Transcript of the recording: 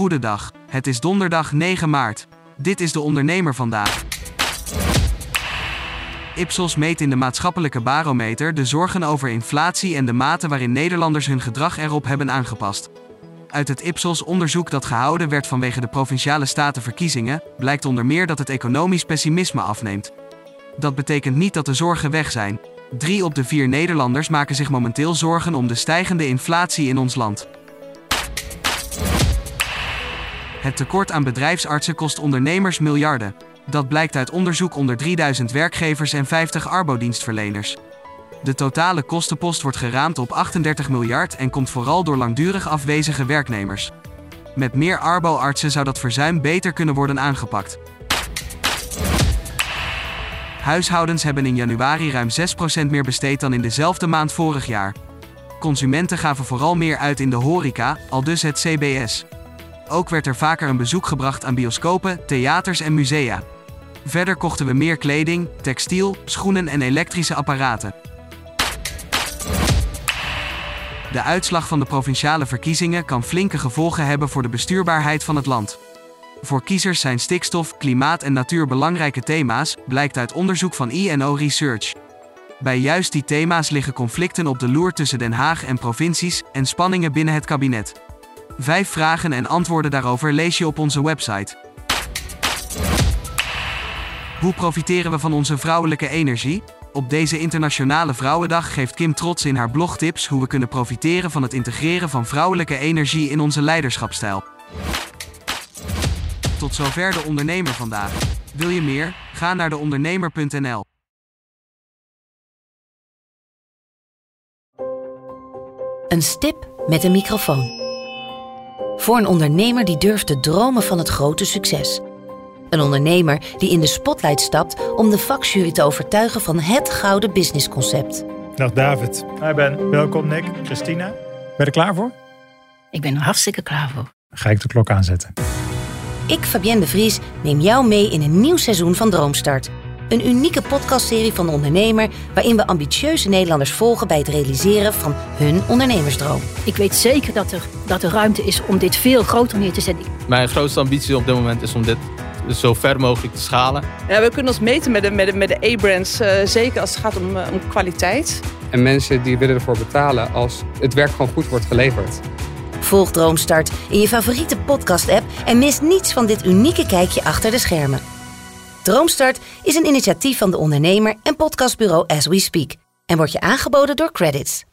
Goedendag. Het is donderdag 9 maart. Dit is de ondernemer vandaag. Ipsos meet in de maatschappelijke barometer de zorgen over inflatie en de mate waarin Nederlanders hun gedrag erop hebben aangepast. Uit het Ipsos-onderzoek dat gehouden werd vanwege de provinciale statenverkiezingen, blijkt onder meer dat het economisch pessimisme afneemt. Dat betekent niet dat de zorgen weg zijn. Drie op de vier Nederlanders maken zich momenteel zorgen om de stijgende inflatie in ons land. Het tekort aan bedrijfsartsen kost ondernemers miljarden. Dat blijkt uit onderzoek onder 3000 werkgevers en 50 arbodienstverleners. De totale kostenpost wordt geraamd op 38 miljard en komt vooral door langdurig afwezige werknemers. Met meer arbo-artsen zou dat verzuim beter kunnen worden aangepakt. Huishoudens hebben in januari ruim 6% meer besteed dan in dezelfde maand vorig jaar. Consumenten gaven vooral meer uit in de horeca, al dus het CBS. Ook werd er vaker een bezoek gebracht aan bioscopen, theaters en musea. Verder kochten we meer kleding, textiel, schoenen en elektrische apparaten. De uitslag van de provinciale verkiezingen kan flinke gevolgen hebben voor de bestuurbaarheid van het land. Voor kiezers zijn stikstof, klimaat en natuur belangrijke thema's, blijkt uit onderzoek van INO Research. Bij juist die thema's liggen conflicten op de loer tussen Den Haag en provincies en spanningen binnen het kabinet. Vijf vragen en antwoorden daarover lees je op onze website. Hoe profiteren we van onze vrouwelijke energie? Op deze Internationale Vrouwendag geeft Kim Trots in haar blog tips hoe we kunnen profiteren van het integreren van vrouwelijke energie in onze leiderschapstijl. Tot zover de ondernemer vandaag. Wil je meer? Ga naar deondernemer.nl. Een stip met een microfoon. Voor een ondernemer die durft te dromen van het grote succes. Een ondernemer die in de spotlight stapt om de vakjury te overtuigen van het gouden businessconcept. Dag David. Hi Ben. Welkom Nick. Christina. Ben je er klaar voor? Ik ben er hartstikke klaar voor. Dan ga ik de klok aanzetten. Ik, Fabienne de Vries, neem jou mee in een nieuw seizoen van Droomstart. Een unieke podcastserie van de ondernemer waarin we ambitieuze Nederlanders volgen bij het realiseren van hun ondernemersdroom. Ik weet zeker dat er, dat er ruimte is om dit veel groter neer te zetten. Mijn grootste ambitie op dit moment is om dit zo ver mogelijk te schalen. Ja, we kunnen ons meten met de, met de, met de A-brands, uh, zeker als het gaat om, uh, om kwaliteit. En mensen die willen ervoor betalen als het werk gewoon goed wordt geleverd. Volg Droomstart in je favoriete podcast-app en mis niets van dit unieke kijkje achter de schermen. Droomstart is een initiatief van de ondernemer en podcastbureau As We Speak en wordt je aangeboden door Credits.